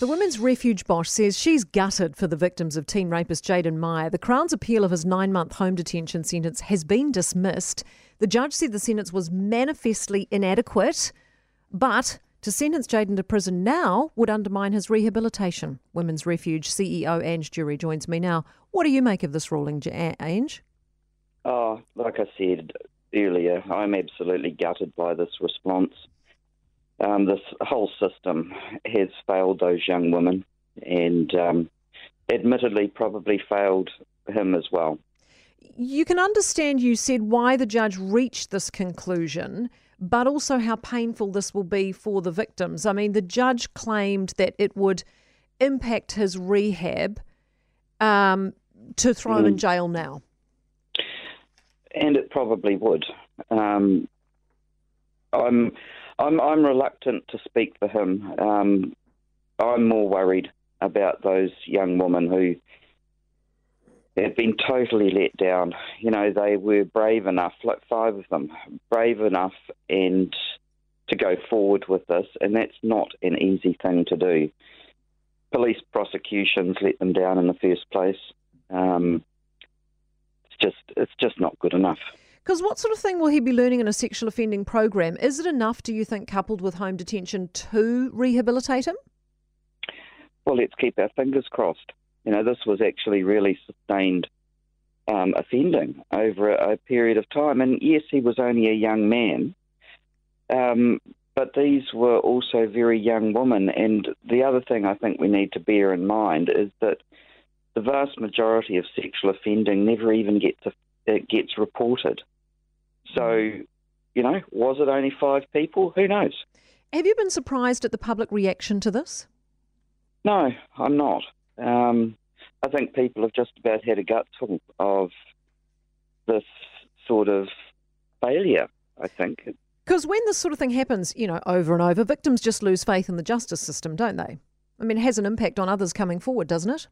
The Women's Refuge boss says she's gutted for the victims of teen rapist Jayden Meyer. The Crown's appeal of his nine month home detention sentence has been dismissed. The judge said the sentence was manifestly inadequate, but to sentence Jayden to prison now would undermine his rehabilitation. Women's Refuge CEO Ang Jury joins me now. What do you make of this ruling, Ang? Oh, like I said earlier, I'm absolutely gutted by this response um, this whole system has failed those young women and um, admittedly probably failed him as well. You can understand, you said, why the judge reached this conclusion, but also how painful this will be for the victims. I mean, the judge claimed that it would impact his rehab um, to throw mm. him in mm. jail now. And it probably would. Um, I'm I'm I'm reluctant to speak for him. Um, I'm more worried about those young women who have been totally let down. You know, they were brave enough, like five of them, brave enough and to go forward with this, and that's not an easy thing to do. Police prosecutions let them down in the first place. Um, it's just it's just not good enough. Because what sort of thing will he be learning in a sexual offending program? Is it enough, do you think, coupled with home detention to rehabilitate him? Well, let's keep our fingers crossed. You know, this was actually really sustained um, offending over a, a, period of time. And yes, he was only a young man, um, but these were also very young women. And the other thing I think we need to bear in mind is that the vast majority of sexual offending never even gets it gets reported. So, you know, was it only five people? Who knows? Have you been surprised at the public reaction to this? No, I'm not. Um, I think people have just about had a gutful of this sort of failure, I think. Because when this sort of thing happens, you know, over and over, victims just lose faith in the justice system, don't they? I mean, it has an impact on others coming forward, doesn't it?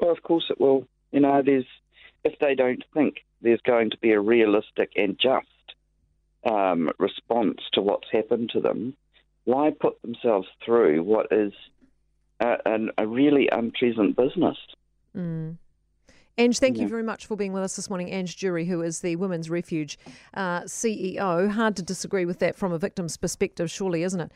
Well, of course it will. You know, there's if they don't think there's going to be a realistic and just um, response to what's happened to them, why put themselves through what is a, a really unpleasant business? Mm. Ang, thank yeah. you very much for being with us this morning. Ang Jury, who is the Women's Refuge uh, CEO. Hard to disagree with that from a victim's perspective, surely, isn't it?